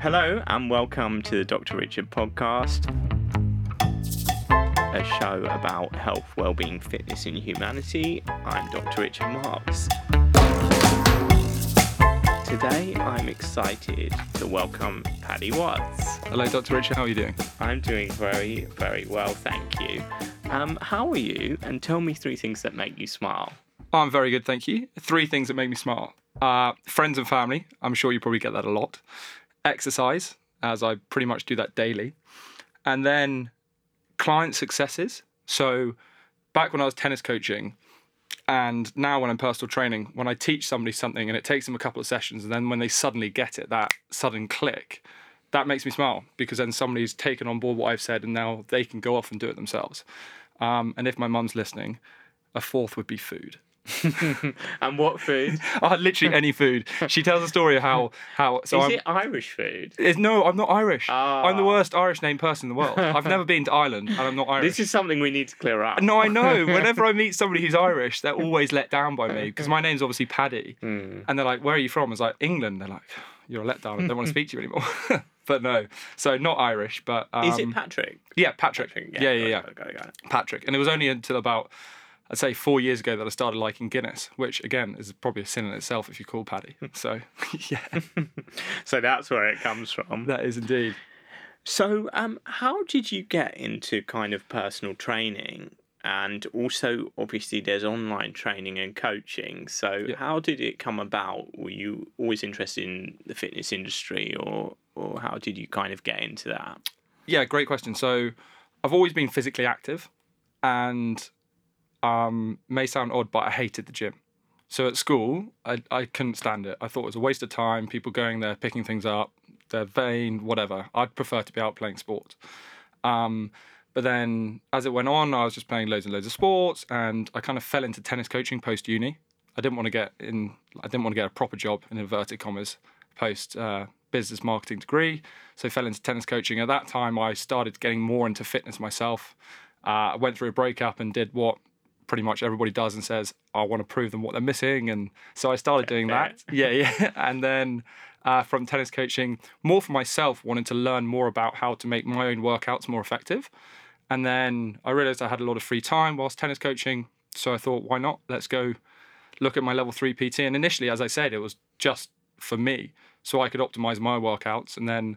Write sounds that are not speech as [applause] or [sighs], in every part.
Hello, and welcome to the Dr. Richard podcast, a show about health, well-being, fitness, and humanity. I'm Dr. Richard Marks. Today, I'm excited to welcome Paddy Watts. Hello, Dr. Richard. How are you doing? I'm doing very, very well, thank you. Um, how are you? And tell me three things that make you smile. I'm very good, thank you. Three things that make me smile: uh, friends and family. I'm sure you probably get that a lot. Exercise, as I pretty much do that daily, and then client successes. So, back when I was tennis coaching, and now when I'm personal training, when I teach somebody something and it takes them a couple of sessions, and then when they suddenly get it, that sudden click, that makes me smile because then somebody's taken on board what I've said and now they can go off and do it themselves. Um, and if my mum's listening, a fourth would be food. [laughs] and what food? Oh, [laughs] literally any food. She tells a story of how how. So Is I'm, it Irish food? it's, no, I'm not Irish. I'm the Ah. worst Irish named person in the world. I've never been to Ireland, and I'm not [laughs] Irish. This is something we need to clear up. No, I know. Whenever I meet somebody who's Irish, they're always let down by me because my name's obviously Paddy, Hmm. and they're like, "Where are you from?" I was like, "England." They're like, "You're a letdown. I don't want to speak to you anymore." but no, so not Irish, but um, Is it Patrick? yeah, Patrick. Yeah, yeah, yeah, Got it, got it, got it. Patrick. And it was only until about, I'd say, four years ago that I started liking Guinness, which again is probably a sin in itself if you call Paddy. So [laughs] yeah, [laughs] So that's where it comes from. that is indeed. So, um, how did you get into kind of personal training? And also, obviously, there's online training and coaching. So, Yeah. how did it come about? Were you always interested in the fitness industry, or or how did you kind of get into that? Yeah, great question. So I've always been physically active and um, may sound odd, but I hated the gym. So at school, I, I couldn't stand it. I thought it was a waste of time, people going there, picking things up, they're vain, whatever. I'd prefer to be out playing sport. Um, but then as it went on, I was just playing loads and loads of sports and I kind of fell into tennis coaching post uni. I didn't want to get in, I didn't want to get a proper job in inverted commas post uh, business marketing degree. So I fell into tennis coaching. At that time, I started getting more into fitness myself. Uh, I went through a breakup and did what pretty much everybody does and says, I want to prove them what they're missing. And so I started doing that. Yeah, yeah. [laughs] And then uh, from tennis coaching, more for myself, wanted to learn more about how to make my own workouts more effective. And then I realized I had a lot of free time whilst tennis coaching. So I thought, why not? Let's go look at my level three PT. And initially, as I said, it was just for me, so I could optimize my workouts. And then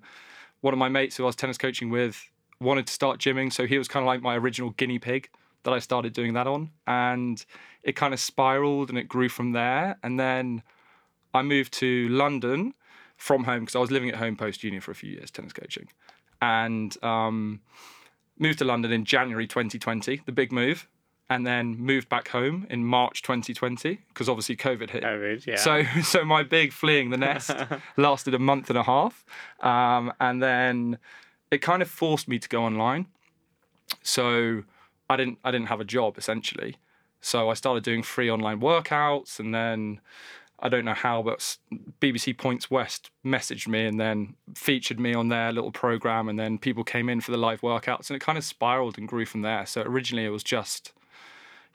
one of my mates who I was tennis coaching with wanted to start gymming. So he was kind of like my original guinea pig that I started doing that on. And it kind of spiraled and it grew from there. And then I moved to London from home because I was living at home post uni for a few years, tennis coaching. And um, moved to London in January 2020, the big move. And then moved back home in March 2020 because obviously COVID hit. COVID, yeah. So, [laughs] so my big fleeing the nest [laughs] lasted a month and a half, um, and then it kind of forced me to go online. So I didn't, I didn't have a job essentially. So I started doing free online workouts, and then I don't know how, but BBC Points West messaged me and then featured me on their little program, and then people came in for the live workouts, and it kind of spiraled and grew from there. So originally it was just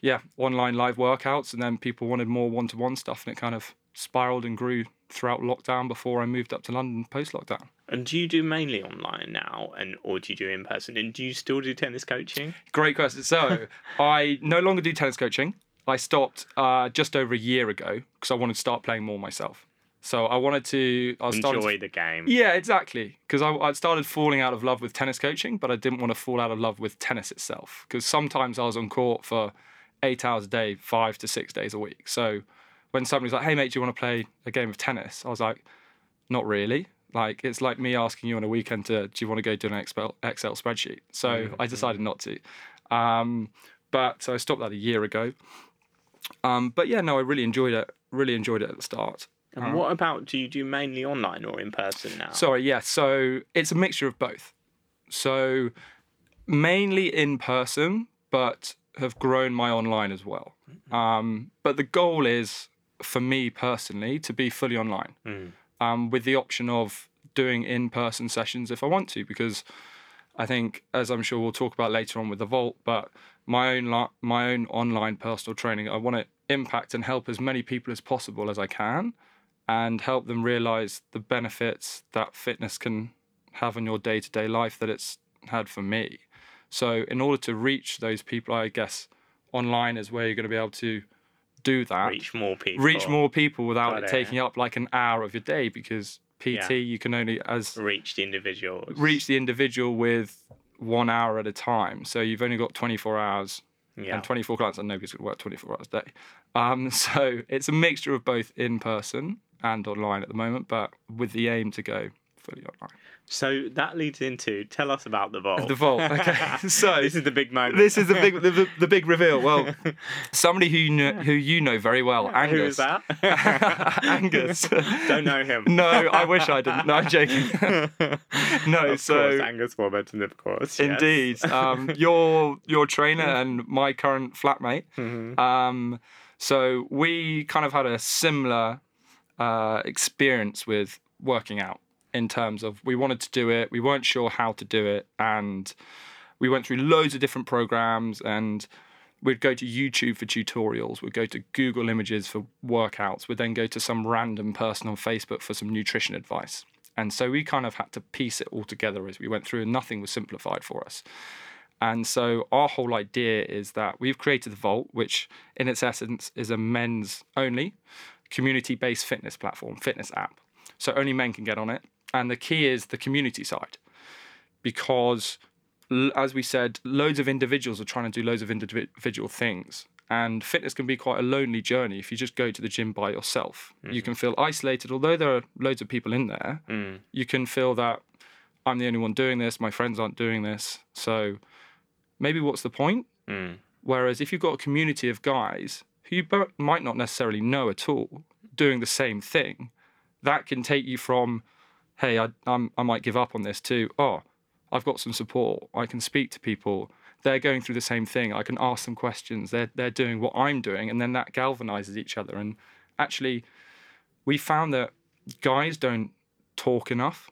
yeah, online live workouts, and then people wanted more one-to-one stuff, and it kind of spiraled and grew throughout lockdown before I moved up to London post-lockdown. and do you do mainly online now, and or do you do in person? And do you still do tennis coaching? Great question. So [laughs] I no longer do tennis coaching. I stopped uh, just over a year ago because I wanted to start playing more myself. So I wanted to. I was starting to- Enjoy the game. Yeah, exactly. Because I, I started falling out of love with tennis coaching, but I didn't want to fall out of love with tennis itself. Because sometimes I was on court for eight hours a day, five to six days a week. So when somebody's like, "Hey mate, do you want to play a game of tennis?" I was like, "Not really." Like it's like me asking you on a weekend to, "Do you want to go do an Excel Excel spreadsheet?" So I decided not to. Um, but so I stopped that a year ago. Um, but yeah, no, I really enjoyed it. Really enjoyed it at the start. And what about do you do mainly online or in person now? Sorry, yeah. So it's a mixture of both. So mainly in person, but have grown my online as well. Um, but the goal is for me personally to be fully online, um, with the option of doing in-person sessions if I want to, because I think, as I'm sure we'll talk about later on with the Vault, but my own li- my own online personal training, I want to impact and help as many people as possible as I can, and help them realize the benefits that fitness can have on your day to day life that it's had for me. So, in order to reach those people, I guess online is where you're going to be able to do that. Reach more people. Reach more people without Got it it. taking up like an hour of your day because PT Yeah. you can only as Reach the individuals. reach the individual with one hour at a time. So you've only got 24 hours Yeah. and 24 clients, and nobody's going to work 24 hours a day. Um, [laughs] so it's a mixture of both in person and online at the moment, but with the aim to go fully online. So that leads into tell us about the vault. The vault. Okay. [laughs] [laughs] So this is the big moment. this is the big the, the, the big reveal. Well, [laughs] somebody who you know, who you know very well, Angus. Who is that? Angus. Don't know him. No, I wish I didn't. No, I'm joking. no, of so course, Angus Warburton, of course. yes. Indeed. Um, your your trainer and my current flatmate. Mhm. Um, so we kind of had a similar uh, experience with working out in terms of we wanted to do it, we weren't sure how to do it, and we went through loads of different programs and we'd go to YouTube for tutorials, we'd go to Google Images for workouts, we'd then go to some random person on Facebook for some nutrition advice. And so we kind of had to piece it all together as we went through, and nothing was simplified for us. And so our whole idea is that we've created the Vault, which in its essence is a men's only community based fitness platform, fitness app. So only men can get on it. And the key is the community side because as we said, loads of individuals are trying to do loads of individual things. And fitness can be quite a lonely journey if you just go to the gym by yourself. You can feel isolated, although there are loads of people in there. Mm. You can feel that I'm the only one doing this, my friends aren't doing this. So maybe what's the point? Mm. Whereas if you've got a community of guys who you might not necessarily know at all doing the same thing, that can take you from, hey, I, I'm, I might give up on this to, oh, I've got some support. I can speak to people. They're going through the same thing. I can ask them questions. They're, they're doing what I'm doing. And then that galvanizes each other. And actually, we found that guys don't talk enough.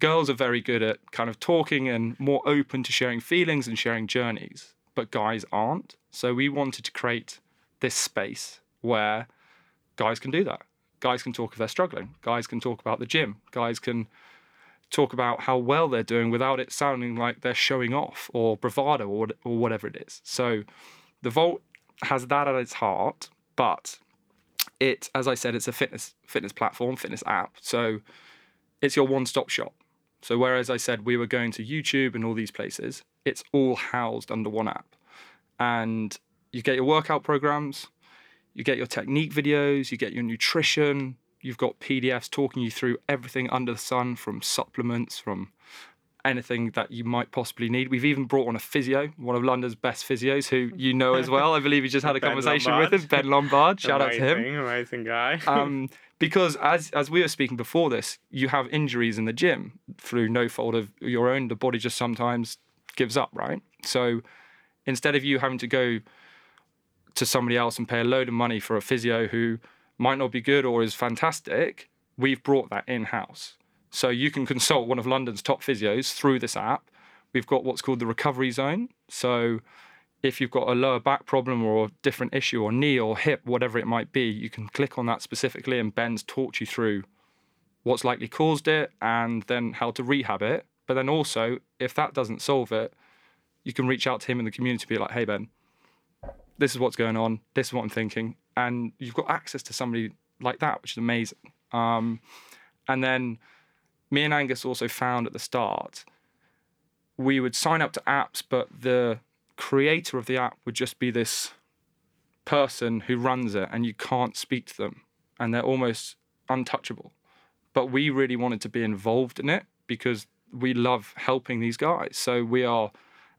Girls are very good at kind of talking and more open to sharing feelings and sharing journeys, but guys aren't. So we wanted to create this space where guys can do that. Guys can talk if they're struggling. Guys can talk about the gym. Guys can talk about how well they're doing without it sounding like they're showing off or bravado or, or whatever it is. So the Vault has that at its heart, but it, as I said, it's a fitness fitness platform, fitness app. So it's your one-stop shop. So whereas I said we were going to YouTube and all these places, it's all housed under one app. And you get your workout programs, you get your technique videos, you get your nutrition, you've got PDFs talking you through everything under the sun from supplements, from anything that you might possibly need. We've even brought on a physio, one of London's best physios, who you know as well. I believe you just had a [laughs] conversation Lombard. with him, Ben Lombard. Shout out to him Amazing, Amazing guy. [laughs] um, because as as we were speaking before this, you have injuries in the gym through no fault of your own. The body just sometimes gives up, right? So instead of you having to go to somebody else and pay a load of money for a physio who might not be good or is fantastic, we've brought that in house. So you can consult one of London's top physios through this app. We've got what's called the recovery zone. So if you've got a lower back problem or a different issue or knee or hip, whatever it might be, you can click on that specifically and Ben's talked you through what's likely caused it and then how to rehab it. But then also, if that doesn't solve it, you can reach out to him in the community, be like, hey, Ben, this is what's going on. This is what I'm thinking. And you've got access to somebody like that, which is amazing. Um, and then me and Angus also found at the start, we would sign up to apps, but the creator of the app would just be this person who runs it and you can't speak to them and they're almost untouchable. But we really wanted to be involved in it because we love helping these guys. So we are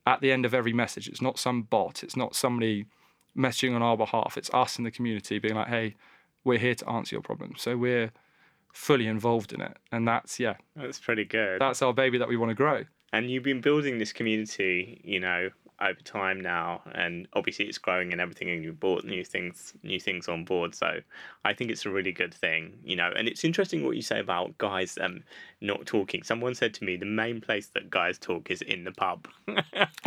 at the end of every message. It's not some bot, it's not somebody messaging on our behalf. It's us in the community being like, hey, we're here to answer your problem. So we're fully involved in it. And that's, yeah, That's pretty good. that's our baby that we want to grow. and you've been building this community, you know, over time now, and obviously it's growing and everything, and you've brought new things, new things on board. So I think it's a really good thing, you know. And it's interesting what you say about guys um not talking. Someone said to me the main place that guys talk is in the pub. [laughs]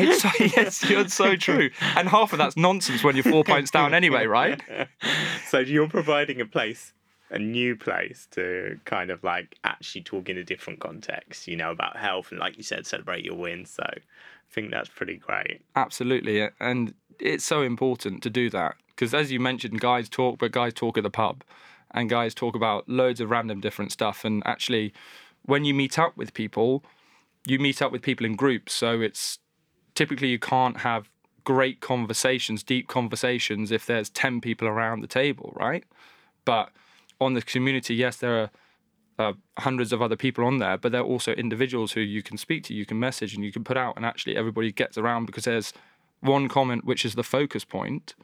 It's so, yes, you're so true. And half of that's nonsense when you're four [laughs] pints down anyway, right? [laughs] so you're providing a place a new place to kind of like actually talk in a different context, you know, about health and like you said, celebrate your wins. So I think that's pretty great. Absolutely, and it's so important to do that because, as you mentioned, guys talk, but guys talk at the pub, and guys talk about loads of random different stuff. And actually, when you meet up with people, you meet up with people in groups, so it's typically you can't have great conversations, deep conversations, if there's ten people around the table, right? But on the community, yes, there are. Uh, hundreds of other people on there, but they're also individuals who you can speak to, you can message, and you can put out, and actually everybody gets around because there's one comment which is the focus point,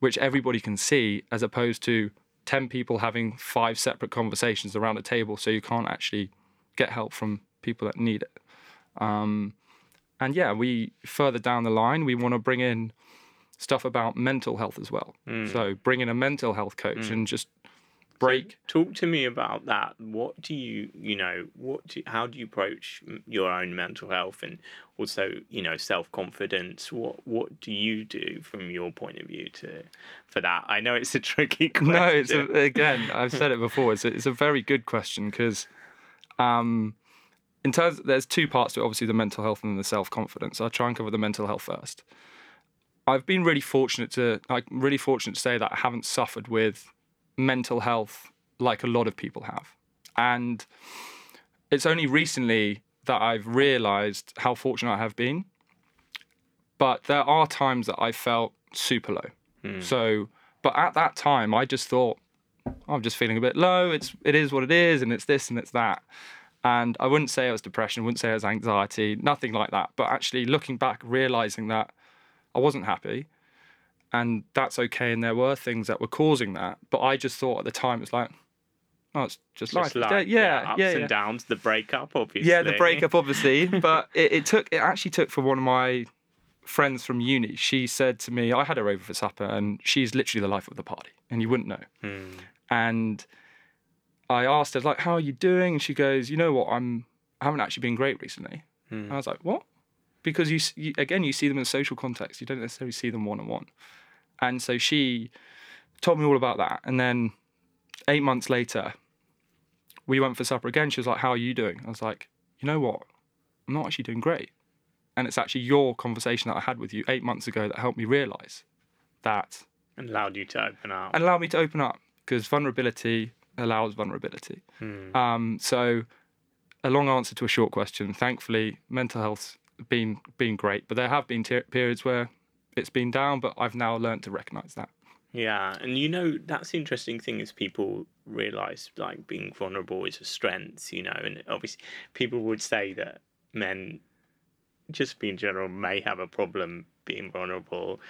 which everybody can see, as opposed to 10 people having five separate conversations around a table, so you can't actually get help from people that need it. Um, and yeah, we further down the line, we want to bring in stuff about mental health as well. So bring in a mental health coach and just break. Talk to me about that. What do you, you know, what do, how do you approach your own mental health and also, you know, self confidence? What what do you do from your point of view to for that? I know it's a [laughs] tricky question. [laughs] No, it's a, again, I've said it [laughs] before. It's a, it's a very good question because, um, in terms, there's two parts to it. Obviously, the mental health and the self confidence. I'll try and cover the mental health first. I've been really fortunate to, like, really fortunate to say that I haven't suffered with mental health like a lot of people have, and it's only recently that I've realised how fortunate I have been. But there are times that I felt super low. Hmm. So, but at that time, I just thought, I'm just feeling a bit low. It's it is what it is, and it's this and it's that. And I wouldn't say it was depression, wouldn't say it was anxiety, nothing like that. But actually looking back, realizing that I wasn't happy, and that's okay. And there were things that were causing that, but I just thought at the time it's like, oh, it's just, Just life. like, yeah, ups yeah, and yeah. downs, the breakup, obviously. Yeah, the breakup, obviously, [laughs] but it, it took. It actually took for one of my friends from uni. She said to me, I had her over for supper, and she's literally the life of the party, and you wouldn't know. Hmm. And I asked her like, "How are you doing?" And she goes, "You know what? I'm. I haven't actually been great recently." And I was like, "What?" Because you, you again, you see them in social context. You don't necessarily see them one on one. And so she told me all about that, and then eight months later, we went for supper again. She was like, "How are you doing?" I was like, "You know what? I'm not actually doing great." And it's actually your conversation that I had with you eight months ago that helped me realize that And allowed you to open up. and allowed me to open up because vulnerability allows vulnerability. Hmm. Um, so, a long answer to a short question. Thankfully, mental health's been been great, but there have been periods where it's been down. But I've now learned to recognise that. Yeah, and you know that's the interesting thing is people realize like being vulnerable is a strength, you know, and obviously people would say that men, just in general, may have a problem being vulnerable,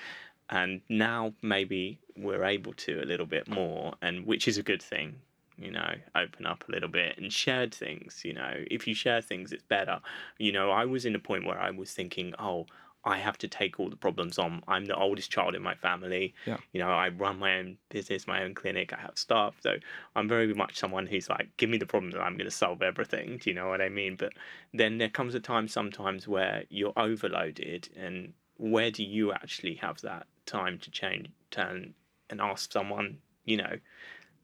and now maybe we're able to a little bit more, and which is a good thing. You know, open up a little bit and shared things. You know, if you share things, it's better. You know, I was in a point where I was thinking, oh, I have to take all the problems on. I'm the oldest child in my family. Yeah. You know, I run my own business, my own clinic. I have staff, so I'm very much someone who's like, give me the problem, and I'm going to solve everything. Do you know what I mean? But then there comes a time sometimes where you're overloaded, and where do you actually have that time to change, turn, and ask someone, you know,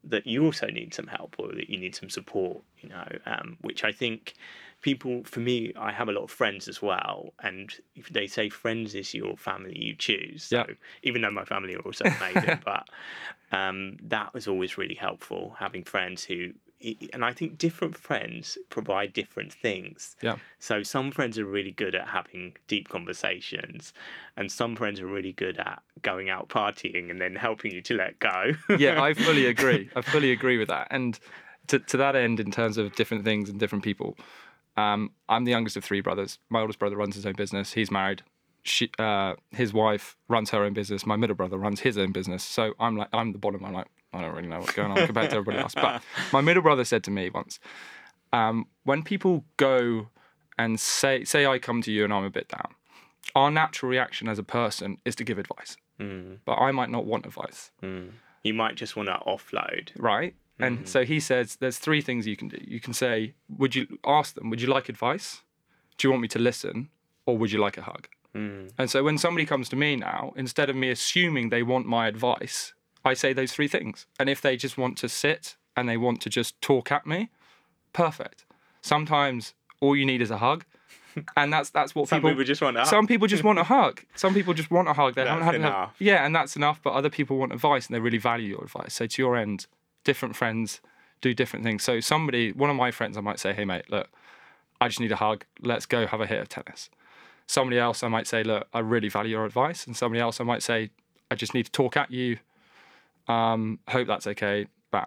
that you also need some help or that you need some support, you know, um, which I think people, for me, I have a lot of friends as well. And if they say friends is your family you choose. So Yeah. even though my family are also [laughs] amazing, but um, that was always really helpful having friends who, and I think different friends provide different things. Yeah. So some friends are really good at having deep conversations, and some friends are really good at going out partying and then helping you to let go. yeah, I [laughs] fully agree. I fully agree with that. And to, to that end, in terms of different things and different people, um, I'm the youngest of three brothers. My oldest brother runs his own business. He's married. She, uh, his wife runs her own business. My middle brother runs his own business. So I'm like, I'm the bottom. I'm like, I don't really know what's going on compared to everybody else. But [laughs] my middle brother said to me once, um, when people go and say, say I come to you and I'm a bit down, our natural reaction as a person is to give advice. Mm, But I might not want advice. mm. You might just want to offload. right? And so he says there's three things you can do. You can say, would you ask them, would you like advice? Do you want me to listen? Or would you like a hug? Mm, And so when somebody comes to me now, instead of me assuming they want my advice, I say those three things. And if they just want to sit and they want to just talk at me, perfect. Sometimes all you need is a hug, [laughs] and that's that's what Some people. people just want to. some people just want a hug. Some people just want a hug. They haven't had enough. enough. Yeah, and that's enough. But other people want advice, and they really value your advice. So to your end, different friends do different things. So somebody, one of my friends, I might say, "Hey mate, look, I just need a hug. Let's go have a hit of tennis." Somebody else, I might say, "Look, I really value your advice," and somebody else, I might say, "I just need to talk at you. Um, hope that's okay." Bam.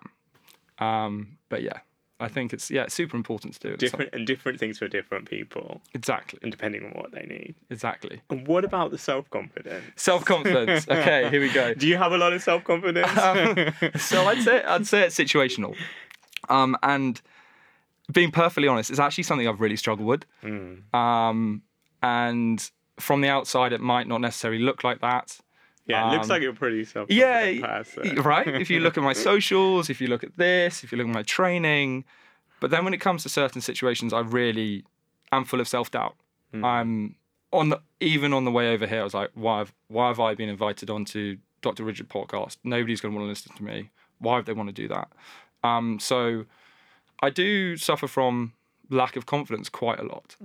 Um, but yeah, I think it's yeah, it's super important to do it. Different and different things for different people, Exactly. and depending on what they need. Exactly. And what about the self confidence? Self confidence. [laughs] Okay, here we go. Do you have a lot of self confidence? [laughs] so I'd say I'd say it's situational, um, and being perfectly honest, it's actually something I've really struggled with. Hmm. Um, and from the outside, it might not necessarily look like that. Yeah, it looks Um, like you're pretty self Yeah, right. If you look at my [laughs] socials, if you look at this, if you look at my training, but then when it comes to certain situations, I really am full of self doubt. I'm on the, even on the way over here. I was like, why have why have I been invited onto Dr. Richard podcast? Nobody's going to want to listen to me. Why would they want to do that? Um, so I do suffer from lack of confidence quite a lot,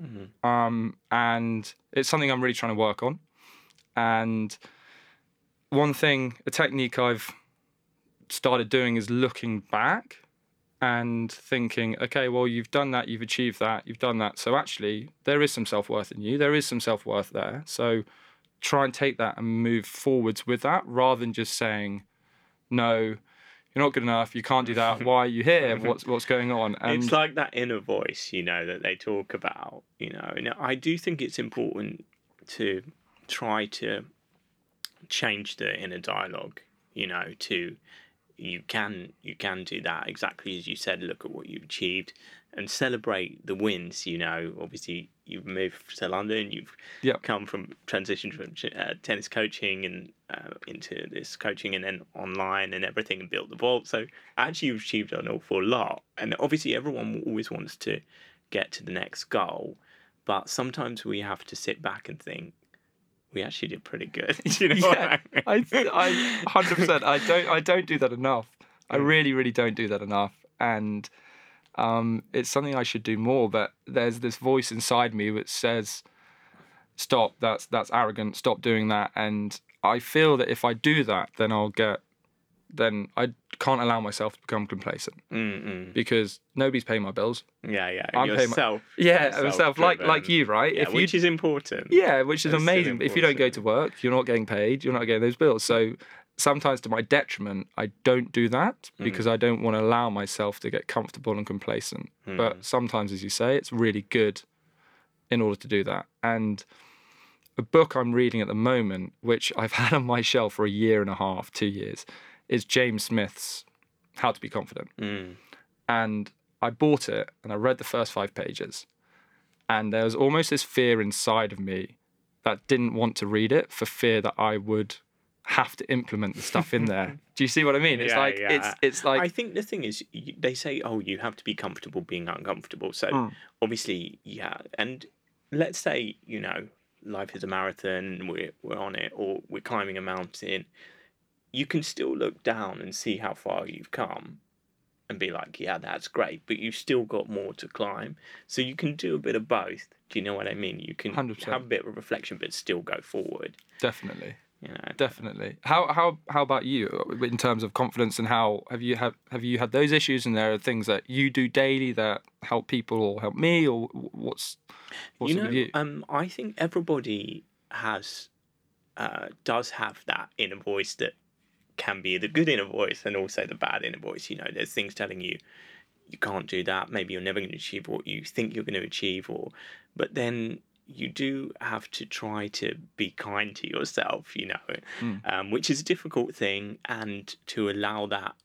um, and it's something I'm really trying to work on. And one thing, a technique I've started doing is looking back and thinking, okay, well, you've done that, you've achieved that, you've done that. So actually, there is some self worth in you. There is some self worth there. So try and take that and move forwards with that rather than just saying, no, you're not good enough. You can't do that. [laughs] Why are you here? What's what's going on? And it's like that inner voice, you know, that they talk about, you know. And I do think it's important to try to change the inner dialogue, you know, to you can you can do that exactly as you said, look at what you've achieved and celebrate the wins, you know. Obviously you've moved to London, you've Yep. come from transition from uh, tennis coaching and uh, into this coaching and then online and everything and built the vault. So actually, you've achieved an awful lot. And obviously, everyone always wants to get to the next goal, but sometimes we have to sit back and think. We actually did pretty good. [laughs] you know yeah, I mean? I, I, hundred percent. I don't, I don't do that enough. I really, really don't do that enough, and um, it's something I should do more. But there's this voice inside me which says, "Stop! That's that's arrogant. Stop doing that." And I feel that if I do that, then I'll get, then I can't allow myself to become complacent Mm-mm. because nobody's paying my bills. Yeah, yeah. I'm paying my- yourself. Yeah, myself, like like you, right? Yeah, if you which is important. Yeah, which is still amazing. But if you don't go important. to work, you're not getting paid. You're not getting those bills. So sometimes, to my detriment, I don't do that Mm. because I don't want to allow myself to get comfortable and complacent. But sometimes, as you say, it's really good in order to do that. And a book I'm reading at the moment, which I've [laughs] had on my shelf for a year and a half, two years, is James Smith's How to Be Confident Mm. and I bought it and I read the first five pages, and there was almost this fear inside of me that didn't want to read it for fear that I would have to implement the stuff in there. [laughs] Do you see what I mean? It's Yeah, like yeah. it's it's like I think the thing is, they say, oh, you have to be comfortable being uncomfortable. So obviously, yeah. And let's say, you know, life is a marathon, we're we're on it, or we're climbing a mountain. You can still look down and see how far you've come, and be like, yeah, that's great, but you've still got more to climb. So you can do a bit of both. Do you know what I mean? You can 100%. have a bit of reflection, but still go forward. definitely, You know. definitely. How how how about you in terms of confidence and how have you have have you had those issues and there are things that you do daily that help people or help me or what's what's you know, you? um, I think everybody has, uh, does have that inner voice that can be the good inner voice and also the bad inner voice. You know, there's things telling you you can't do that. Maybe you're never going to achieve what you think you're going to achieve, or but then you do have to try to be kind to yourself. You know, Mm. um, which is a difficult thing, and to allow that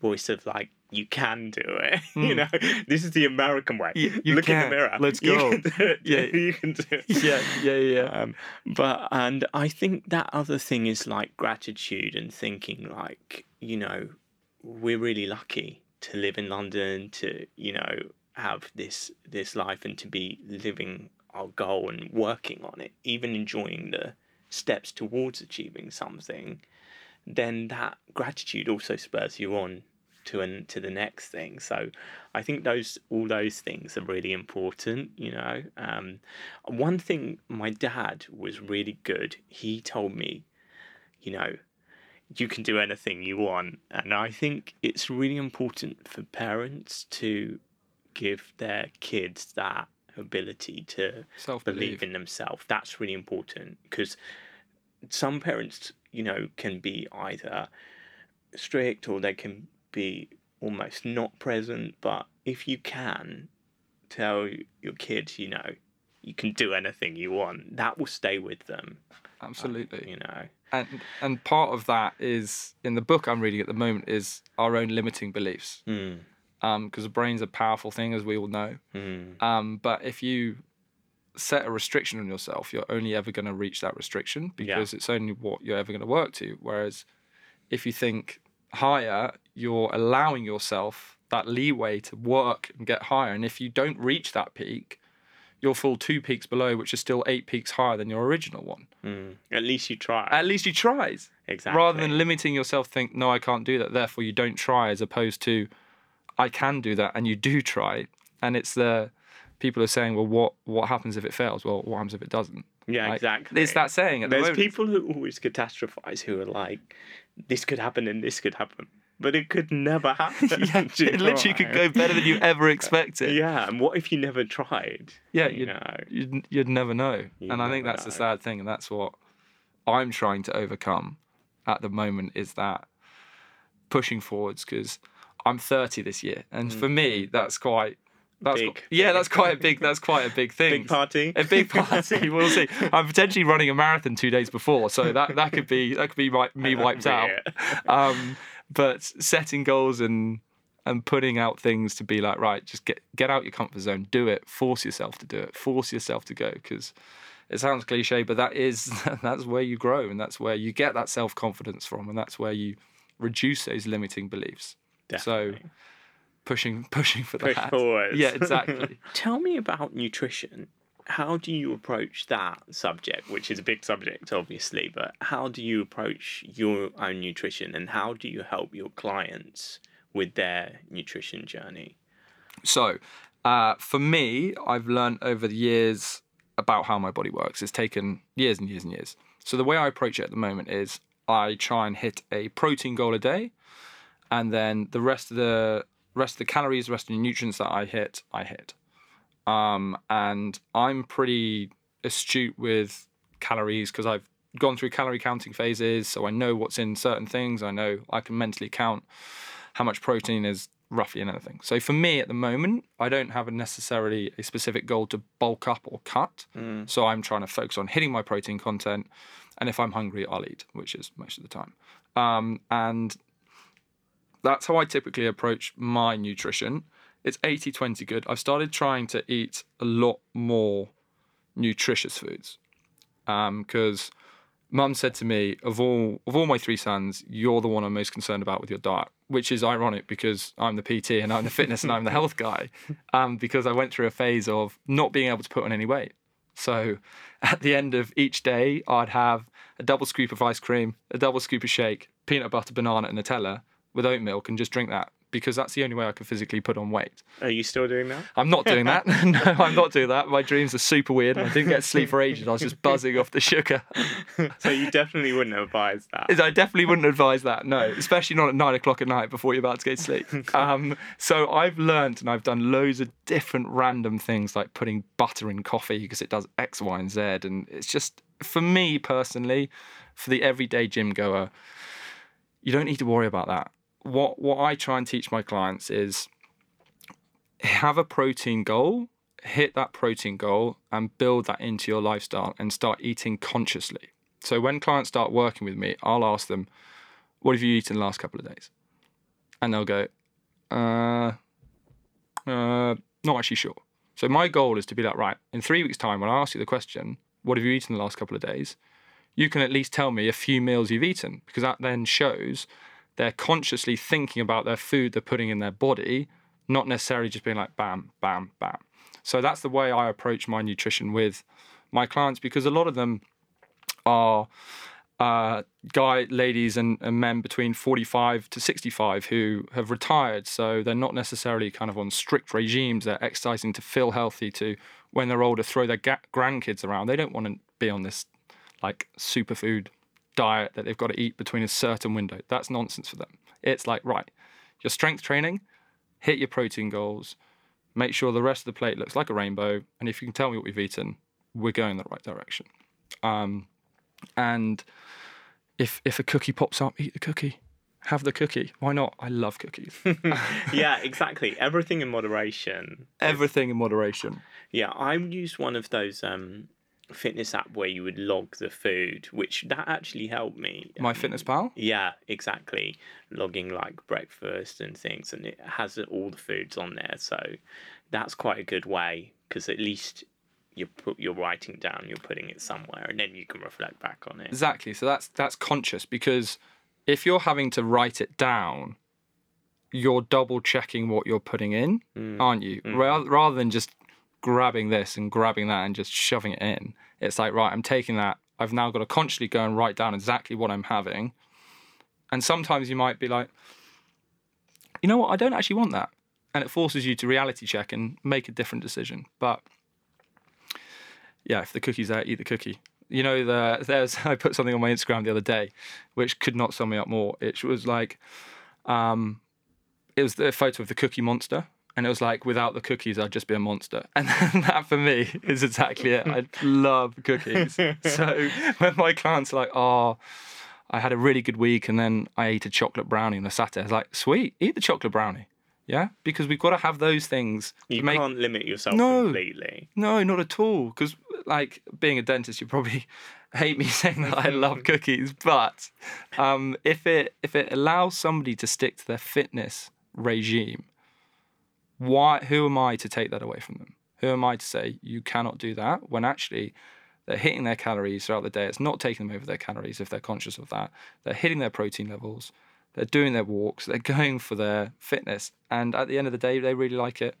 voice of like you can do it. [laughs] you Mm. know, this is the American way. You- you Look in the mirror. Let's You go. can do it. Yeah. [laughs] you can do it. yeah, yeah, yeah. Um, but and I think that other thing is like gratitude and thinking like you know we're really lucky to live in London to you know have this this life and to be living our goal and working on it even enjoying the steps towards achieving something then that gratitude also spurs you on to an to the next thing. So I think those all those things are really important. You know, um, one thing my dad was really good. He told me, you know, you can do anything you want, and I think it's really important for parents to give their kids that ability to believe in themselves. That's really important because some parents, you know, can be either strict or they can be almost not present. But if you can tell your kids, you know, you can do anything you want, that will stay with them. Absolutely. You know. and and part of that is in the book I'm reading at the moment is our own limiting beliefs. Mm. because the brain's a powerful thing, as we all know. Mm. Um, but if you set a restriction on yourself, you're only ever going to reach that restriction because it's only what you're ever going to work to. Whereas if you think higher, you're allowing yourself that leeway to work and get higher. And if you don't reach that peak, you'll fall two peaks below, which is still eight peaks higher than your original one. Mm. At least you try. At least you tried. exactly. Rather than limiting yourself, think, no, I can't do that, therefore you don't try, as opposed to, I can do that, and you do try. And it's the people are saying, well, what what happens if it fails? Well, what happens if it doesn't? yeah, Like, exactly. It's that saying at the There's moment. people who always catastrophize who are like, this could happen and this could happen, but it could never [laughs] happen. yeah, [laughs] it know literally could go better than you ever expected. [laughs] Yeah, and what if you never tried? Yeah, you you'd, know. you'd, you'd never know. You'd and I think that's the sad thing, and that's what I'm trying to overcome at the moment is that pushing forwards because I'm 30 this year, and for me, that's quite. That's Mm. Big. yeah, that's quite a big. That's quite a big thing. Big party. A big party. We'll see. I'm potentially running a marathon two days before, so that that could be that could be my, me wiped out. Um, but setting goals and and putting out things to be like right, just get get out your comfort zone, do it, force yourself to do it, force yourself to go because it sounds cliche, but that is [laughs] that's where you grow and that's where you get that self confidence from, and that's where you reduce those limiting beliefs. So pushing [laughs] pushing for Push that. forward. Yeah, exactly. [laughs] Tell me about nutrition. How do you approach that subject, which is a big subject, obviously, but how do you approach your own nutrition and how do you help your clients with their nutrition journey? So, uh, for me, I've learned over the years about how my body works. It's taken years and years and years. So, the way I approach it at the moment is I try and hit a protein goal a day, and then the rest of the rest of the calories, the rest of the nutrients that I hit, I hit. Um, and I'm pretty astute with calories because I've gone through calorie counting phases, so I know what's in certain things. I know I can mentally count how much protein is roughly in anything. So for me at the moment, I don't have a necessarily a specific goal to bulk up or cut. So I'm trying to focus on hitting my protein content, and if I'm hungry, I'll eat, which is most of the time. Um, and that's how I typically approach my nutrition. It's 80 20 good. I've started trying to eat a lot more nutritious foods because mum said to me, of all of all my three sons, you're the one I'm most concerned about with your diet, which is ironic because I'm the PT and I'm the fitness and I'm the health guy. [laughs] Um, because I went through a phase of not being able to put on any weight. So at the end of each day, I'd have a double scoop of ice cream, a double scoop of shake, peanut butter, banana, and Nutella with oat milk, and just drink that because that's the only way I can physically put on weight. Are you still doing that? I'm not doing that. [laughs] [laughs] no, I'm not doing that. My dreams are super weird. I didn't get sleep for ages. I was just buzzing off the sugar. [laughs] So you definitely wouldn't advise that. I definitely wouldn't advise that. No, especially not at nine o'clock at night before you're about to go to sleep. Um, so I've learned and I've done loads of different random things like putting butter in coffee because it does X, Y, and Z. And it's just for me personally, for the everyday gym goer, you don't need to worry about that. What what I try and teach my clients is have a protein goal, hit that protein goal, and build that into your lifestyle and start eating consciously. So when clients start working with me, I'll ask them, "What have you eaten the last couple of days?" And they'll go, "Uh, uh, not actually sure." So my goal is to be like, right, in three weeks' time, when I ask you the question, "What have you eaten the last couple of days?" you can at least tell me a few meals you've eaten because that then shows they're consciously thinking about their food they're putting in their body, not necessarily just being like bam, bam, bam. So that's the way I approach my nutrition with my clients because a lot of them are uh, guy, ladies, and, and men between 45 to 65 who have retired. So they're not necessarily kind of on strict regimes. They're exercising to feel healthy, to when they're older, throw their ga- grandkids around. They don't want to be on this like superfood diet that they've got to eat between a certain window. That's nonsense for them. It's like, right, your strength training, hit your protein goals, make sure the rest of the plate looks like a rainbow. And if you can tell me what we've eaten, we're going in the right direction. Um, and if if a cookie pops up, eat the cookie. Have the cookie. Why not? I love cookies. [laughs] [laughs] yeah, exactly. Everything in moderation. Everything in moderation. Yeah, I used one of those um, fitness app where you would log the food, which that actually helped me. My Um, Fitness Pal. Yeah, exactly. Logging like breakfast and things, and it has all the foods on there. So that's quite a good way because at least you put you're writing down, you're putting it somewhere, and then you can reflect back on it. Exactly. So that's that's conscious because if you're having to write it down, you're double checking what you're putting in, aren't you? Rather, rather than just grabbing this and grabbing that and just shoving it in. It's like, right, I'm taking that. I've now got to consciously go and write down exactly what I'm having. And sometimes you might be like, you know what, I don't actually want that. And it forces you to reality check and make a different decision. But yeah, if the cookie's there, eat the cookie. You know, the, [laughs] there's I put something on my Instagram the other day, which could not sum me up more. It was like, um, it was the photo of the Cookie Monster, and it was like, without the cookies, I'd just be a monster. [laughs] And that for me is exactly it. I love cookies. [laughs] so when my clients are like, oh, I had a really good week, and then I ate a chocolate brownie on a Saturday, I was like, sweet, eat the chocolate brownie. Yeah, because we've got to have those things. You make can't limit yourself No. completely. no, not at all. Because, like, being a dentist, you probably [laughs] hate me saying that I love cookies. But um, if it if it allows somebody to stick to their fitness regime, why? Who am I to take that away from them? Who am I to say you cannot do that when actually they're hitting their calories throughout the day? It's not taking them over their calories if they're conscious of that. They're hitting their protein levels. They're doing their walks. They're [laughs] going for their fitness, and at the end of the day, they really like it.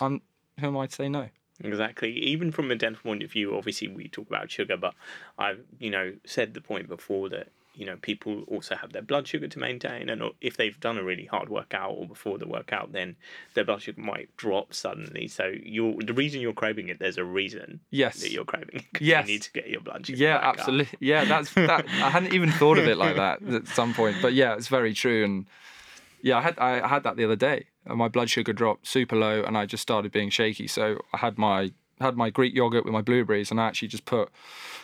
I'm, who am I to say no? Exactly. Even from a dental point of view, obviously we talk about sugar, but I've you know said the point before that you know people also have their blood sugar to maintain, and uh, if they've done a really hard workout or before the workout, then their blood sugar might drop suddenly. So you're the reason you're craving it. There's a reason Yes. that you're craving. it, Yes. You need to get your blood sugar. Yeah, back up. absolutely. Yeah, that's that. I hadn't even thought of it like that at some point, but yeah, it's very true. And yeah, I had I had that the other day. And my blood sugar dropped super low, and I just started being shaky. So I had my had my Greek yogurt with my blueberries, and I actually just put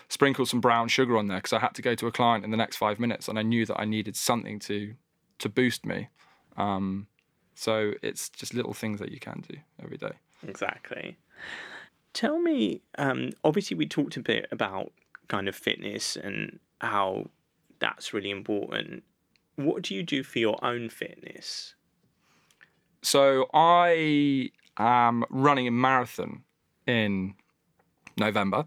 sprinkled some brown sugar on there because I had to go to a client in the next five minutes, and I knew that I needed something to to boost me. Um, so it's just little things that you can do every day. Exactly. Tell me, um, obviously, we talked a bit about kind of fitness and how that's really important. What do you do for your own fitness? So I am running a marathon in November,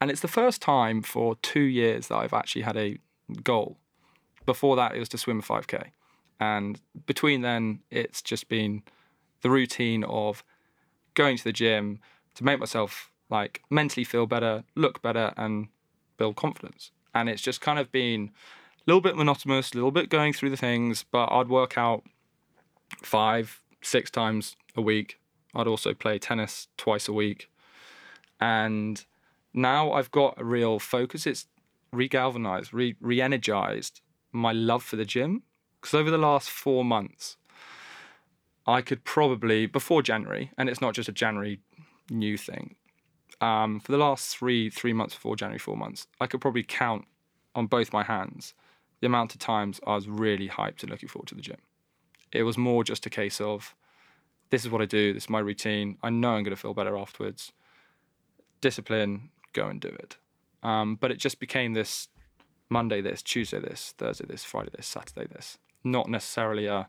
and it's the first time for two years that I've actually had a goal. Before that, it was to swim a 5K. And between then, it's just been the routine of going to the gym to make myself like mentally feel better, look better, and build confidence. And it's just kind of been a little bit monotonous, a little bit going through the things, but I'd work out five, six times a week. I'd also play tennis twice a week. And now I've got a real focus. It's regalvanized, re re energized my love for the gym. Because over the last four months, I could probably, before January, and it's not just a January new thing, um, for the last three three months before January, four months, I could probably count on both my hands the amount of times I was really hyped and looking forward to the gym. It was more just a case of this is what I do, this is my routine. I know I'm going to feel better afterwards. Discipline, go and do it. Um, but it just became this Monday this, Tuesday this, Thursday this, Friday this, Saturday this. Not necessarily a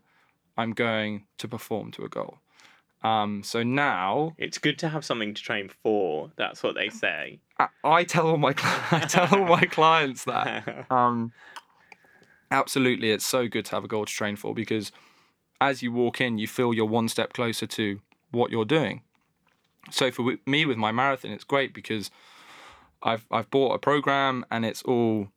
I'm going to perform to a goal. Um, so now It's good to have something to train for. That's what they say. I, I tell all my [laughs] I tell all my clients that [laughs] um, absolutely, it's so good to have a goal to train for because as you walk in, you feel you're one step closer to what you're doing. So for me with my marathon, it's great because I've I've bought a program and it's all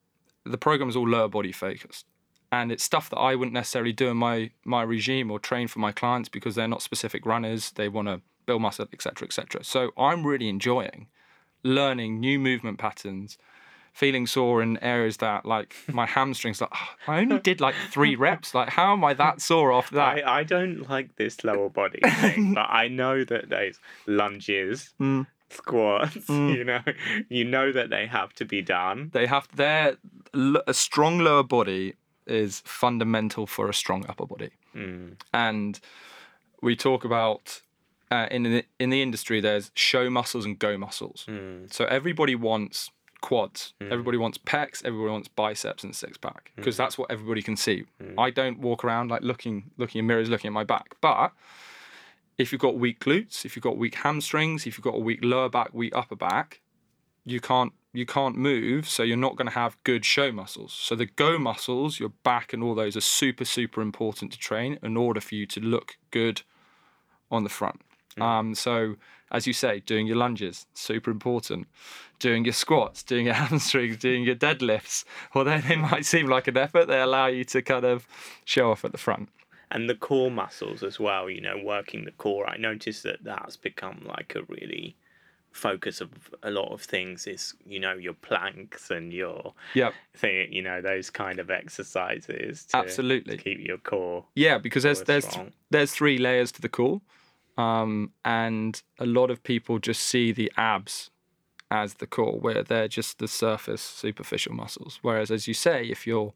the program is all lower body focused. And it's stuff that I wouldn't necessarily do in my my regime or train for my clients because they're not specific runners. They want to build muscle, etc., etc. So I'm really enjoying learning new movement patterns, feeling sore in areas that like [laughs] my hamstrings. Like "Oh, I only did like three [laughs] reps. Like how am I that sore off that? I, I don't like this lower body [laughs] thing, but I know that those lunges, Mm. squats, Mm. you know, you know that they have to be done. They have their a strong lower body is fundamental for a strong upper body. Mm. and we talk about uh, in the, in the industry there's show muscles and go muscles Mm. so everybody wants quads. Hmm. Everybody wants pecs everybody wants biceps and six pack because hmm. that's what everybody can see. Hmm. I don't walk around like looking looking in mirrors looking at my back but if you've got weak glutes if you've got weak hamstrings if you've got a weak lower back weak upper back you can't you can't move so you're not going to have good show muscles. So the go muscles your back and all those are super super important to train in order for you to look good on the front. Um, so as you say doing your lunges super important doing your squats doing your [laughs] hamstrings doing your deadlifts although they might seem like an effort they allow you to kind of show off at the front And the core muscles as well, you know, working the core. I noticed that that's become like a really focus of a lot of things is, you know, your planks and your Yep. thing, you know, those kind of exercises to, Absolutely. to keep your core. Yeah, because there's there's strong. there's three layers to the core, um, and a lot of people just see the abs as the core, where they're just the surface superficial muscles. Whereas, as you say, if you're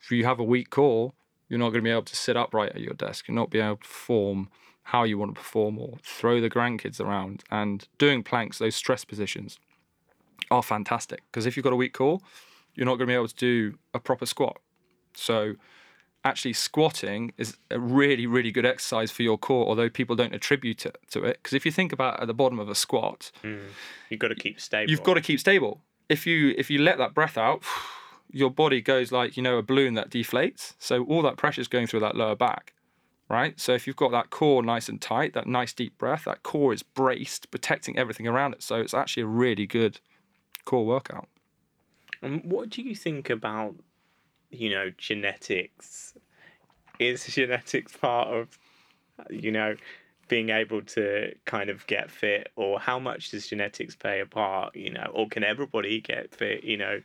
if you have a weak core, you're not going to be able to sit upright at your desk. You're not be able to perform how you want to perform or throw the grandkids around. And doing planks, those stress positions, are fantastic because if you've got a weak core, you're not going to be able to do a proper squat. So actually squatting is a really really good exercise for your core although people don't attribute it to it. Because if you think about at the bottom of a squat mm. You've got to keep stable. you've got to keep stable. If you if you let that breath out [sighs] your body goes like you know a balloon that deflates. So all that pressure is going through that lower back right? So if you've got that core nice and tight that nice deep breath that core is braced protecting everything around it. So it's actually a really good core workout. And what do you think about, you know, genetics? Is [laughs] genetics part of, you know, being able to kind of get fit, or how much does genetics play a part? You know, or can everybody get fit? You know,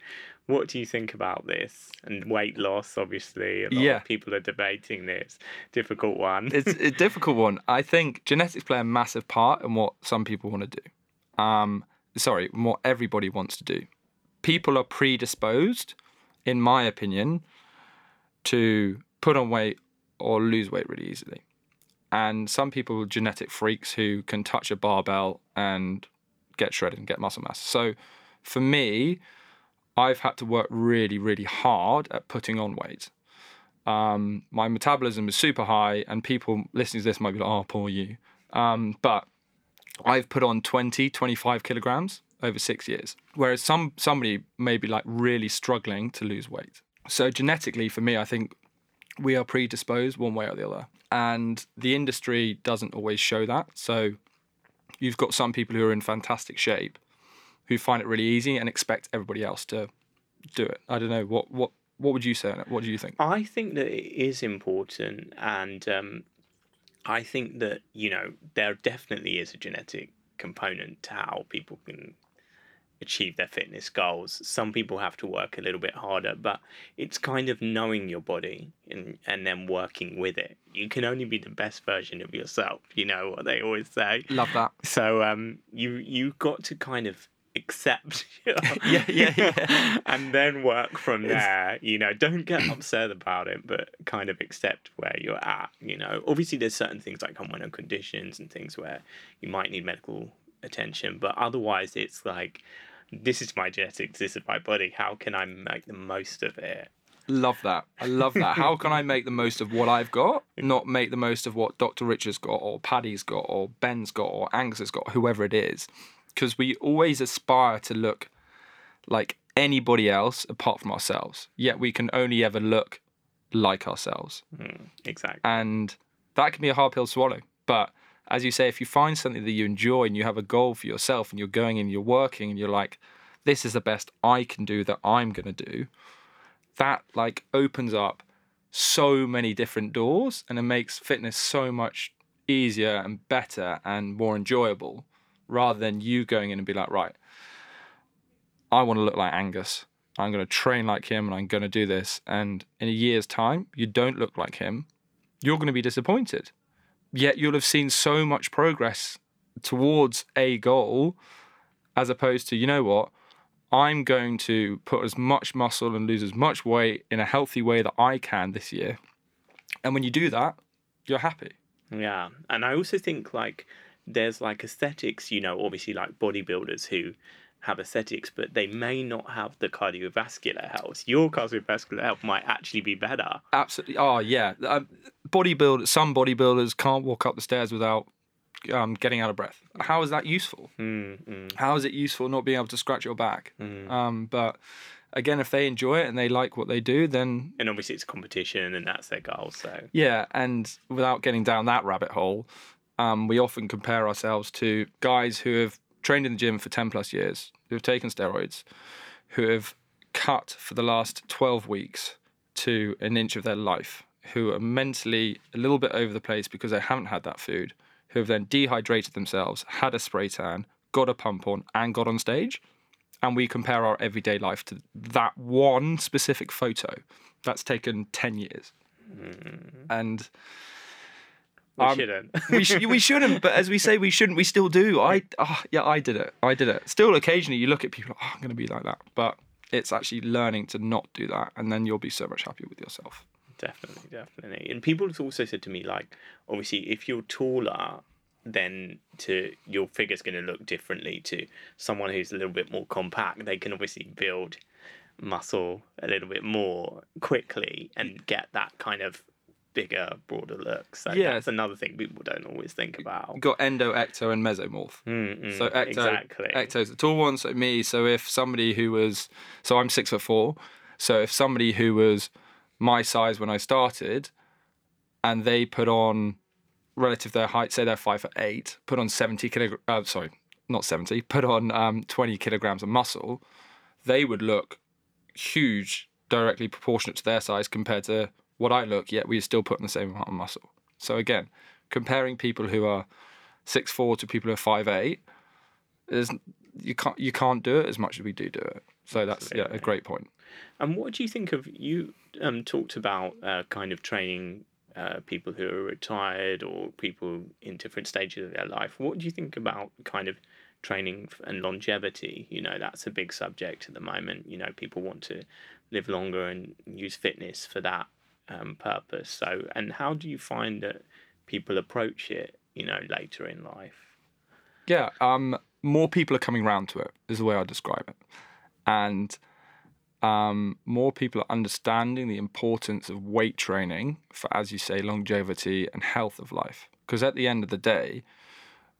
what do you think about this? And weight loss, obviously, a lot Yeah. of people are debating this. Difficult one. it's a [laughs] difficult one. I think genetics play a massive part in what some people want to do. Um, sorry, what everybody wants to do. People are predisposed, in my opinion, to put on weight or lose weight really easily. And some people genetic freaks who can touch a barbell and get shredded and get muscle mass. So for me, I've had to work really, really hard at putting on weight um, my metabolism is super high, and people listening to this might be like, oh, poor you. Um, but I've put on 20, 25 kilograms over six years, whereas some somebody may be like really struggling to lose weight. So genetically, for me, I think we are predisposed one way or the other, and the industry doesn't always show that. So you've got some people who are in fantastic shape who find it really easy and expect everybody else to do it. I don't know what what what would you say on it? What do you think? I think that it is important, and um, I think that you know there definitely is a genetic component to how people can achieve their fitness goals. Some people have to work a little bit harder, but it's kind of knowing your body and and then working with it. You can only be the best version of yourself. You know what they always say. Love that. So um, you you got to kind of accept, [laughs] [laughs] Yeah, yeah, yeah. and then work from there. You know, don't get upset about it, but kind of accept where you're at. You know, obviously there's certain things like hormonal conditions and things where you might need medical attention, but otherwise it's like. This is my genetics. This is my body. How can I make the most of it? Love that. I love that. How can I make the most of what I've got, [laughs] not make the most of what Dr. Richard's got, or Paddy's got, or Ben's got, or Angus has got, whoever it is? Because we always aspire to look like anybody else apart from ourselves, yet we can only ever look like ourselves. Mm, exactly. And that can be a hard pill to swallow. But as you say, if you find something that you enjoy and you have a goal for yourself and you're going and you're working and you're like, this is the best I can do that I'm going to do, that like opens up so many different doors and it makes fitness so much easier and better and more enjoyable rather than you going in and be like, right, I want to look like Angus. I'm going to train like him and I'm going to do this. And in a year's time, you don't look like him. You're going to be disappointed. Yet you'll have seen so much progress towards a goal as opposed to, you know what? I'm going to put as much muscle and lose as much weight in a healthy way that I can this year. And when you do that, you're happy. Yeah. And I also think like there's like aesthetics, you know, obviously like bodybuilders who have aesthetics, but they may not have the cardiovascular health. Your cardiovascular health might actually be better. Absolutely. Oh yeah. Um, bodybuild. Some bodybuilders can't walk up the stairs without um, getting out of breath. How is that useful? Mm, mm, How is it useful not being able to scratch your back? mm. Um, but again, if they enjoy it and they like what they do, then And obviously it's competition and that's their goal. So yeah. And without getting down that rabbit hole, um, we often compare ourselves to guys who have trained in the gym for 10 plus years, who have taken steroids, who have cut for the last 12 weeks to an inch of their life, who are mentally a little bit over the place because they haven't had that food, who have then dehydrated themselves, had a spray tan, got a pump on, and got on stage. And we compare our everyday life to that one specific photo that's taken 10 years. Hmm. And we Um, shouldn't. [laughs] we, sh- we shouldn't, but as we say, we shouldn't. We still do. I, oh, yeah, I did it. I did it. Still, occasionally, you look at people, oh, I'm going to be like that. But it's actually learning to not do that, and then you'll be so much happier with yourself. Definitely, definitely. And people have also said to me, like, obviously, if you're taller, then to your figure's going to look differently to someone who's a little bit more compact. They can obviously build muscle a little bit more quickly and get that kind of bigger, broader look. So Yeah. that's another thing people don't always think about. Got endo, ecto, and mesomorph. Mm, mm, So ecto, exactly. ecto's the tall one. So me. So if somebody who was, so I'm six foot four. So if somebody who was my size when I started, and they put on relative their height, say they're five foot eight, put on seventy kilograms. Uh, sorry, not seventy. Put on um, twenty kilograms of muscle, they would look huge, directly proportionate to their size compared to what I look. Yet we are still putting the same amount of muscle. So again, comparing people who are six four to people who are five eight is you can't you can't do it as much as we do do it. So that's yeah a great point. And what do you think of you um, talked about uh, kind of training uh, people who are retired or people in different stages of their life? What do you think about kind of training and longevity? You know, that's a big subject at the moment. You know, people want to live longer and use fitness for that um, purpose. So, and how do you find that people approach it? You know, later in life. Yeah, um, more people are coming round to it. Is the way I describe it, and um, more people are understanding the importance of weight training for, as you say, longevity and health of life. Because at the end of the day,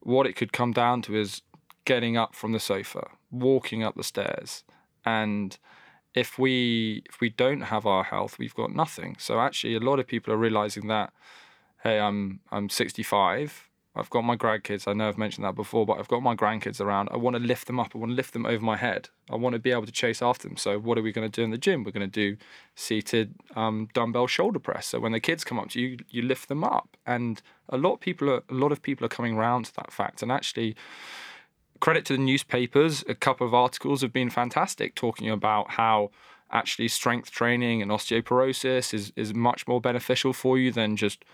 what it could come down to is getting up from the sofa, walking up the stairs, and if we if we don't have our health, we've got nothing. So actually, a lot of people are realizing that, hey, I'm I'm 65. I've got my grandkids. I know I've mentioned that before, but I've got my grandkids around. I want to lift them up. I want to lift them over my head. I want to be able to chase after them. So what are we going to do in the gym? We're going to do seated um, dumbbell shoulder press. So when the kids come up to you, you lift them up. And a lot of people are a lot of people are coming around to that fact. And actually, credit to the newspapers. A couple of articles have been fantastic, talking about how actually strength training and osteoporosis is is much more beneficial for you than just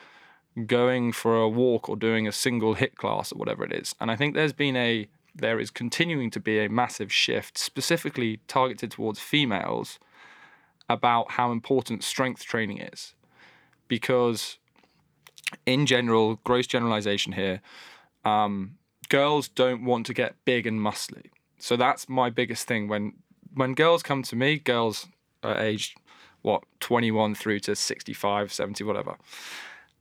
going for a walk or doing a single HIIT class or whatever it is. And I think there's been a there is continuing to be a massive shift specifically targeted towards females about how important strength training is. Because in general, gross generalization here, um, girls don't want to get big and muscly. So that's my biggest thing when when girls come to me, girls are aged what 21 through to 65, 70 whatever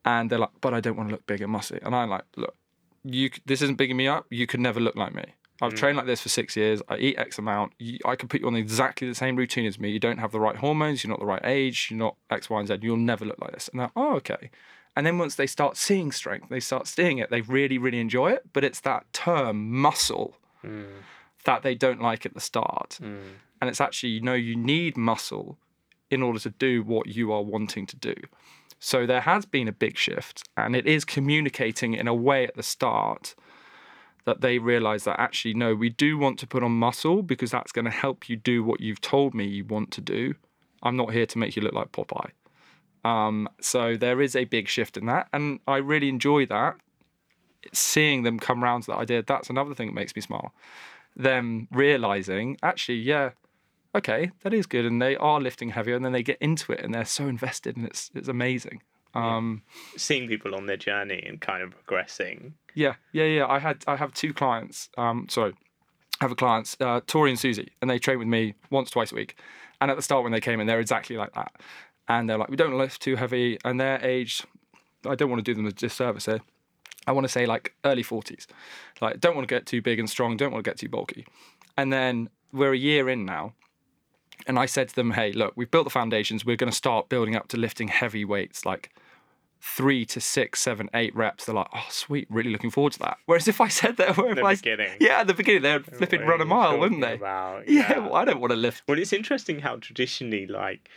and they're like, but I don't want to look big and muscly. And I'm like, look, you this isn't bigging me up. You could never look like me. I've mm. trained like this for six years. I eat X amount. You, I can put you on exactly the same routine as me. You don't have the right hormones. You're not the right age. You're not X, Y, and Z. You'll never look like this. And they're, like, oh, okay. And then once they start seeing strength, they start seeing it. They really, really enjoy it. But it's that term muscle that they don't like at the start. Mm. And it's actually, you know, you need muscle in order to do what you are wanting to do. So there has been a big shift, and it is communicating in a way at the start that they realize that actually, no, we do want to put on muscle because that's going to help you do what you've told me you want to do. I'm not here to make you look like Popeye. Um, so there is a big shift in that, and I really enjoy that. Seeing them come round to that idea, that's another thing that makes me smile. Them realizing, actually, yeah, okay, that is good, and they are lifting heavier, and then they get into it, and they're so invested, and it's it's amazing. Um, Seeing people on their journey and kind of progressing. yeah, yeah, yeah. I had I have two clients. Um, sorry, I have a clients, uh, Tori and Susie, and they train with me once, twice a week. And at the start when they came in, they're exactly like that. And they're like, we don't lift too heavy, and they're aged. I don't want to do them a disservice here. I want to say like early forties. Like, don't want to get too big and strong. Don't want to get too bulky. And then we're a year in now, and I said to them, hey, look, we've built the foundations. We're going to start building up to lifting heavy weights, like three to six, seven, eight reps. They're like, oh, sweet, really looking forward to that. Whereas if I said that, [laughs] where if The I, beginning. yeah, at the beginning, they'd oh, flipping run a What are you mile, wouldn't they? About? [laughs] Yeah, well, I don't want to lift. Well, it's interesting how traditionally, like,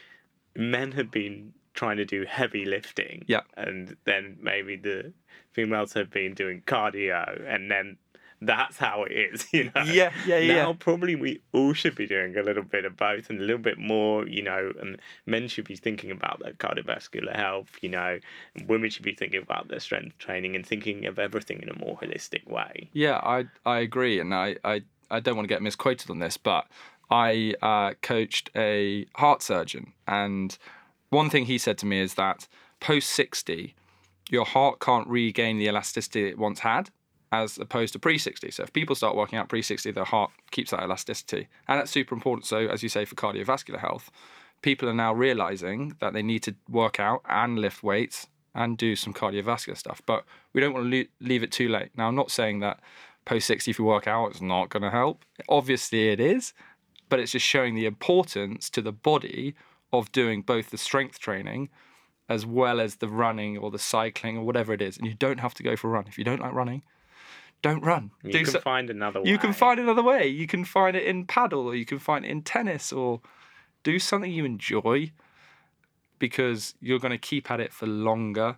men had been trying to do heavy lifting. Yeah. And then maybe the females have been doing cardio, and then that's how it is, [laughs] you know? Yeah, yeah, yeah. Now, probably we all should be doing a little bit of both and a little bit more, you know, and men should be thinking about their cardiovascular health, you know, and women should be thinking about their strength training and thinking of everything in a more holistic way. Yeah, I I agree, and I I, I don't want to get misquoted on this, but I uh, coached a heart surgeon, and one thing he said to me is that post sixty, your heart can't regain the elasticity it once had, as opposed to pre sixty. So if people start working out pre sixty, their heart keeps that elasticity, and that's super important. So as you say for cardiovascular health, people are now realizing that they need to work out and lift weights and do some cardiovascular stuff. But we don't want to leave it too late. Now, I'm not saying that post 60 if you work out it's not going to help. Obviously, it is, but it's just showing the importance to the body of doing both the strength training as well as the running or the cycling or whatever it is. And you don't have to go for a run. If you don't like running, don't run. You Do can so- find another way. you can find another way. You can find it in padel or you can find it in tennis or do something you enjoy because you're going to keep at it for longer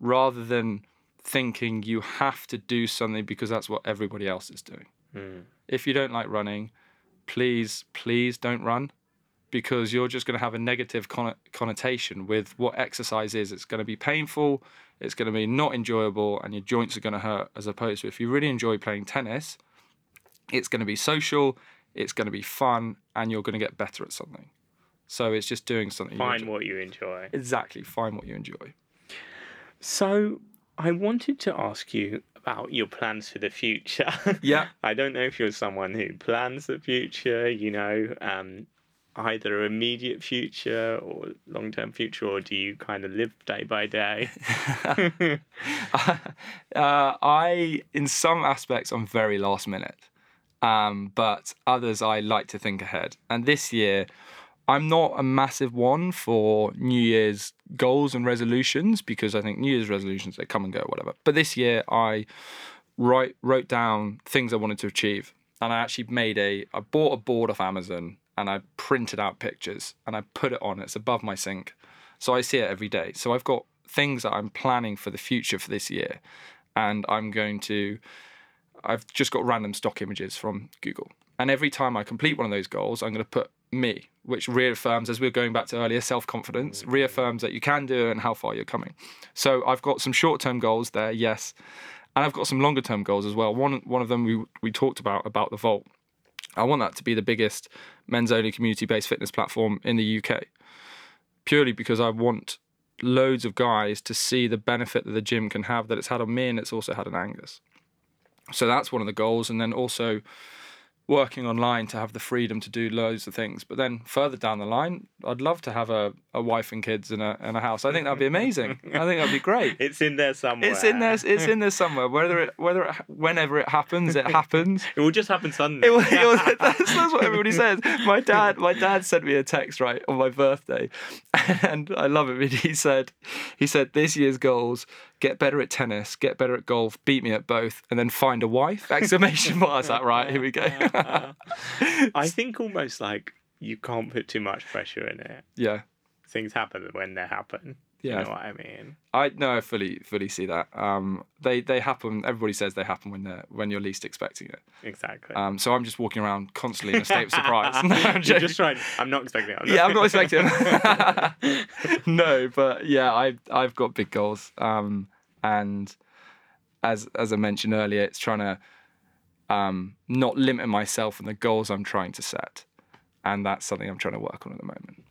rather than thinking you have to do something because that's what everybody else is doing. Mm. If you don't like running, please, please don't run because you're just going to have a negative con- connotation with what exercise is. It's going to be painful, it's going to be not enjoyable, and your joints are going to hurt. As opposed to if you really enjoy playing tennis, it's going to be social, it's going to be fun, and you're going to get better at something. So it's just doing something. you Find enjoy. what you enjoy. Exactly, find what you enjoy. So, I wanted to ask you about your plans for the future. [laughs] Yeah. I don't know if you're someone who plans the future, you know, um, either immediate future or long term future, or do you kind of live day by day? [laughs] uh, I, in some aspects, I'm very last minute, um, but others I like to think ahead. And this year, I'm not a massive one for New Year's goals and resolutions because I think New Year's resolutions they come and go, whatever. But this year, I write wrote down things I wanted to achieve, and I actually made a. I bought a board off Amazon and I printed out pictures and I put it on. It's above my sink, so I see it every day. So I've got things that I'm planning for the future for this year, and I'm going to. I've just got random stock images from Google, and every time I complete one of those goals, I'm going to put me, which reaffirms, as we were going back to earlier, self confidence, mm. reaffirms that you can do it and how far you're coming. So I've got some short term goals there, yes, and I've got some longer term goals as well. One one of them we we talked about about the vault. I want that to be the biggest men's only community based fitness platform in the UK. Purely because I want loads of guys to see the benefit that the gym can have that it's had on me and it's also had on Angus. So that's one of the goals. And then also working online to have the freedom to do loads of things. But then further down the line, I'd love to have a, a wife and kids and a, and a house. I think that'd be amazing. I think that'd be great. [laughs] it's in there somewhere. It's in there. It's in there somewhere. Whether it, whether it, whenever it happens, it happens. [laughs] It will just happen suddenly. It was, it was, [laughs] that's, that's what everybody says. My dad, my dad sent me a text right on my birthday, and I love it. He said, he said this year's goals: get better at tennis, get better at golf, beat me at both, and then find a wife? [laughs] Exclamation mark. I was like, right, here we go. [laughs] I think almost like you can't put too much pressure in it. yeah. Things happen when they happen. Yeah. You know what I mean? I no, I fully fully see that. Um, they they happen. Everybody says they happen when they're when you're least expecting it. Exactly. Um, so I'm just walking around constantly in a state of surprise. [laughs] No, I'm joking. just trying. I'm not expecting it. yeah, I'm not expecting. no, but yeah, I I've got big goals. Um, and as as I mentioned earlier, it's trying to um not limit myself and the goals I'm trying to set, and that's something I'm trying to work on at the moment.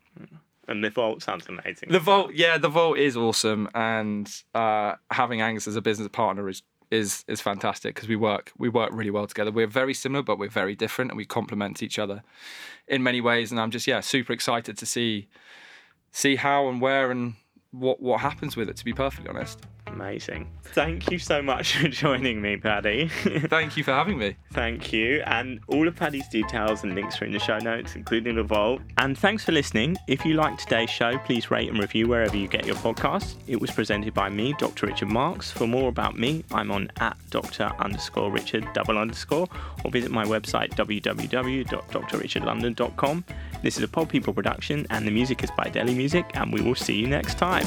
And the vault sounds amazing. The vault, yeah, the vault is awesome, and uh, having Angus as a business partner is is is fantastic because we work we work really well together. We're very similar, but we're very different, and we complement each other in many ways. And I'm just yeah super excited to see see how and where and what what happens with it. To be perfectly honest, Amazing. Thank you so much for [laughs] joining me, Paddy. [laughs] thank you for having me. Thank you. And all of Paddy's details and links are in the show notes, including the vault. And thanks for listening. If you liked today's show, please rate and review wherever you get your podcasts. It was presented by me, Dr. Richard Marks. For more about me, I'm on at Dr. underscore Richard double underscore, or visit my website www.drrichardlondon.com. This is a Pod People production, and the music is by Deli Music, and we will see you next time.